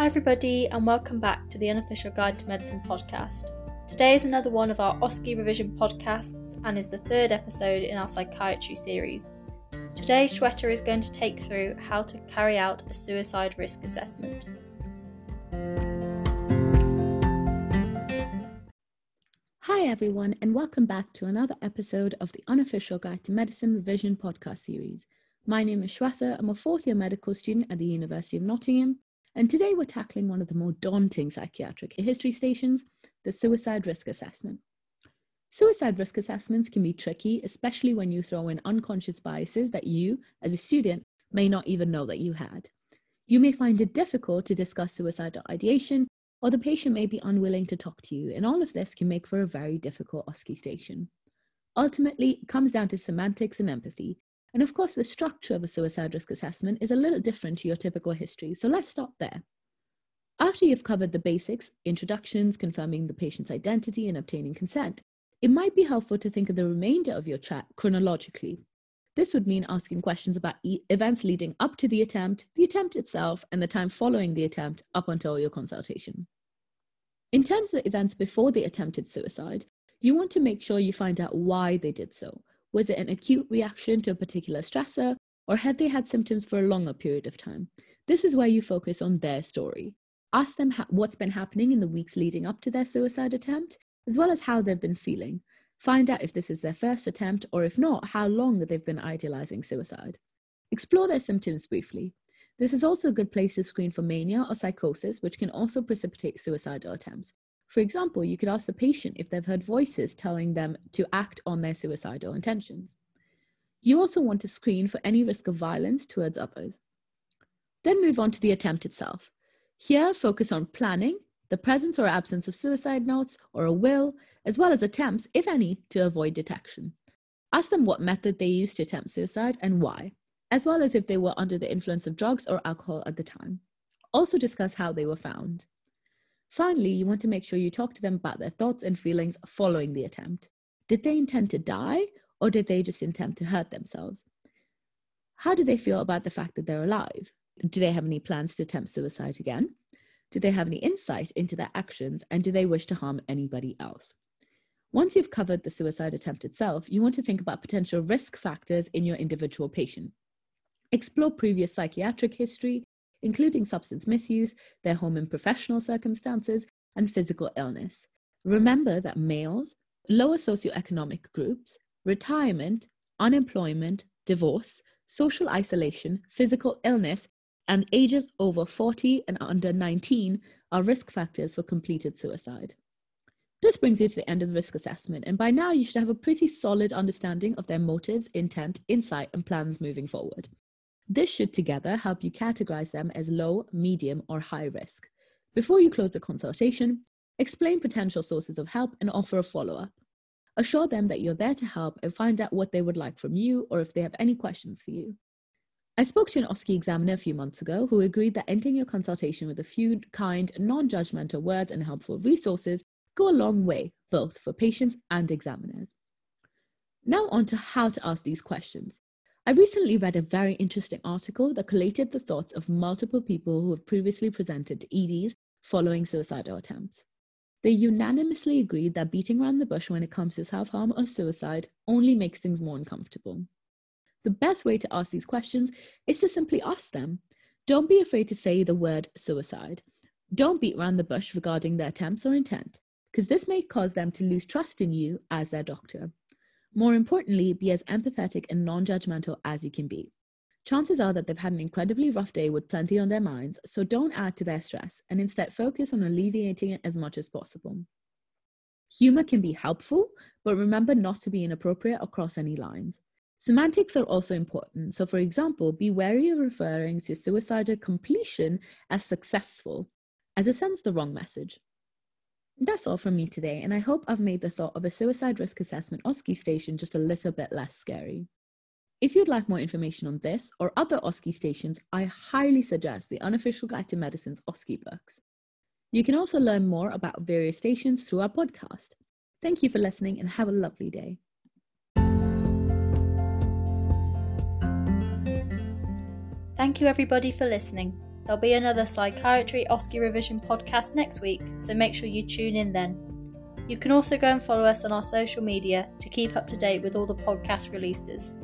Hi, everybody, and welcome back to the Unofficial Guide to Medicine podcast. Today is another one of our OSCE revision podcasts and is the third episode in our psychiatry series. Today, Shweta is going to take through how to carry out a suicide risk assessment. Hi, everyone, and welcome back to another episode of the Unofficial Guide to Medicine Revision podcast series. My name is Shweta. I'm a fourth year medical student at the University of Nottingham, and today we're tackling one of the more daunting psychiatric history stations the suicide risk assessment. Suicide risk assessments can be tricky, especially when you throw in unconscious biases that you, as a student, may not even know that you had. You may find it difficult to discuss suicidal ideation, or the patient may be unwilling to talk to you, and all of this can make for a very difficult OSCE station. Ultimately, it comes down to semantics and empathy, and of course, the structure of a suicide risk assessment is a little different to your typical history, so let's stop there. After you've covered the basics, introductions, confirming the patient's identity, and obtaining consent, it might be helpful to think of the remainder of your chat chronologically. This would mean asking questions about e- events leading up to the attempt, the attempt itself, and the time following the attempt up until your consultation. In terms of the events before the attempted suicide, you want to make sure you find out why they did so, was it an acute reaction to a particular stressor, or had they had symptoms for a longer period of time? This is where you focus on their story. Ask them ha- what's been happening in the weeks leading up to their suicide attempt, as well as how they've been feeling. Find out if this is their first attempt, or if not, how long they've been idealizing suicide. Explore their symptoms briefly. This is also a good place to screen for mania or psychosis, which can also precipitate suicidal attempts. For example, you could ask the patient if they've heard voices telling them to act on their suicidal intentions. You also want to screen for any risk of violence towards others. Then move on to the attempt itself. Here, focus on planning, the presence or absence of suicide notes or a will, as well as attempts, if any, to avoid detection. Ask them what method they used to attempt suicide and why, as well as if they were under the influence of drugs or alcohol at the time. Also discuss how they were found. Finally, you want to make sure you talk to them about their thoughts and feelings following the attempt. Did they intend to die or did they just intend to hurt themselves? How do they feel about the fact that they're alive? Do they have any plans to attempt suicide again? Do they have any insight into their actions and do they wish to harm anybody else? Once you've covered the suicide attempt itself, you want to think about potential risk factors in your individual patient. Explore previous psychiatric history including substance misuse, their home and professional circumstances, and physical illness. Remember that males, lower socioeconomic groups, retirement, unemployment, divorce, social isolation, physical illness, and ages over 40 and under 19 are risk factors for completed suicide. This brings you to the end of the risk assessment, and by now you should have a pretty solid understanding of their motives, intent, insight, and plans moving forward. This should together help you categorize them as low, medium, or high risk. Before you close the consultation, explain potential sources of help and offer a follow up. Assure them that you're there to help and find out what they would like from you or if they have any questions for you. I spoke to an OSCE examiner a few months ago who agreed that ending your consultation with a few kind, non judgmental words and helpful resources go a long way, both for patients and examiners. Now, on to how to ask these questions. I recently read a very interesting article that collated the thoughts of multiple people who have previously presented to EDs following suicidal attempts. They unanimously agreed that beating around the bush when it comes to self harm or suicide only makes things more uncomfortable. The best way to ask these questions is to simply ask them. Don't be afraid to say the word suicide. Don't beat around the bush regarding their attempts or intent, because this may cause them to lose trust in you as their doctor. More importantly, be as empathetic and non judgmental as you can be. Chances are that they've had an incredibly rough day with plenty on their minds, so don't add to their stress and instead focus on alleviating it as much as possible. Humor can be helpful, but remember not to be inappropriate across any lines. Semantics are also important, so for example, be wary of referring to suicidal completion as successful, as it sends the wrong message. That's all from me today, and I hope I've made the thought of a suicide risk assessment OSCE station just a little bit less scary. If you'd like more information on this or other OSCE stations, I highly suggest the Unofficial Guide to Medicine's OSCE books. You can also learn more about various stations through our podcast. Thank you for listening and have a lovely day. Thank you, everybody, for listening. There'll be another Psychiatry OSCE Revision podcast next week, so make sure you tune in then. You can also go and follow us on our social media to keep up to date with all the podcast releases.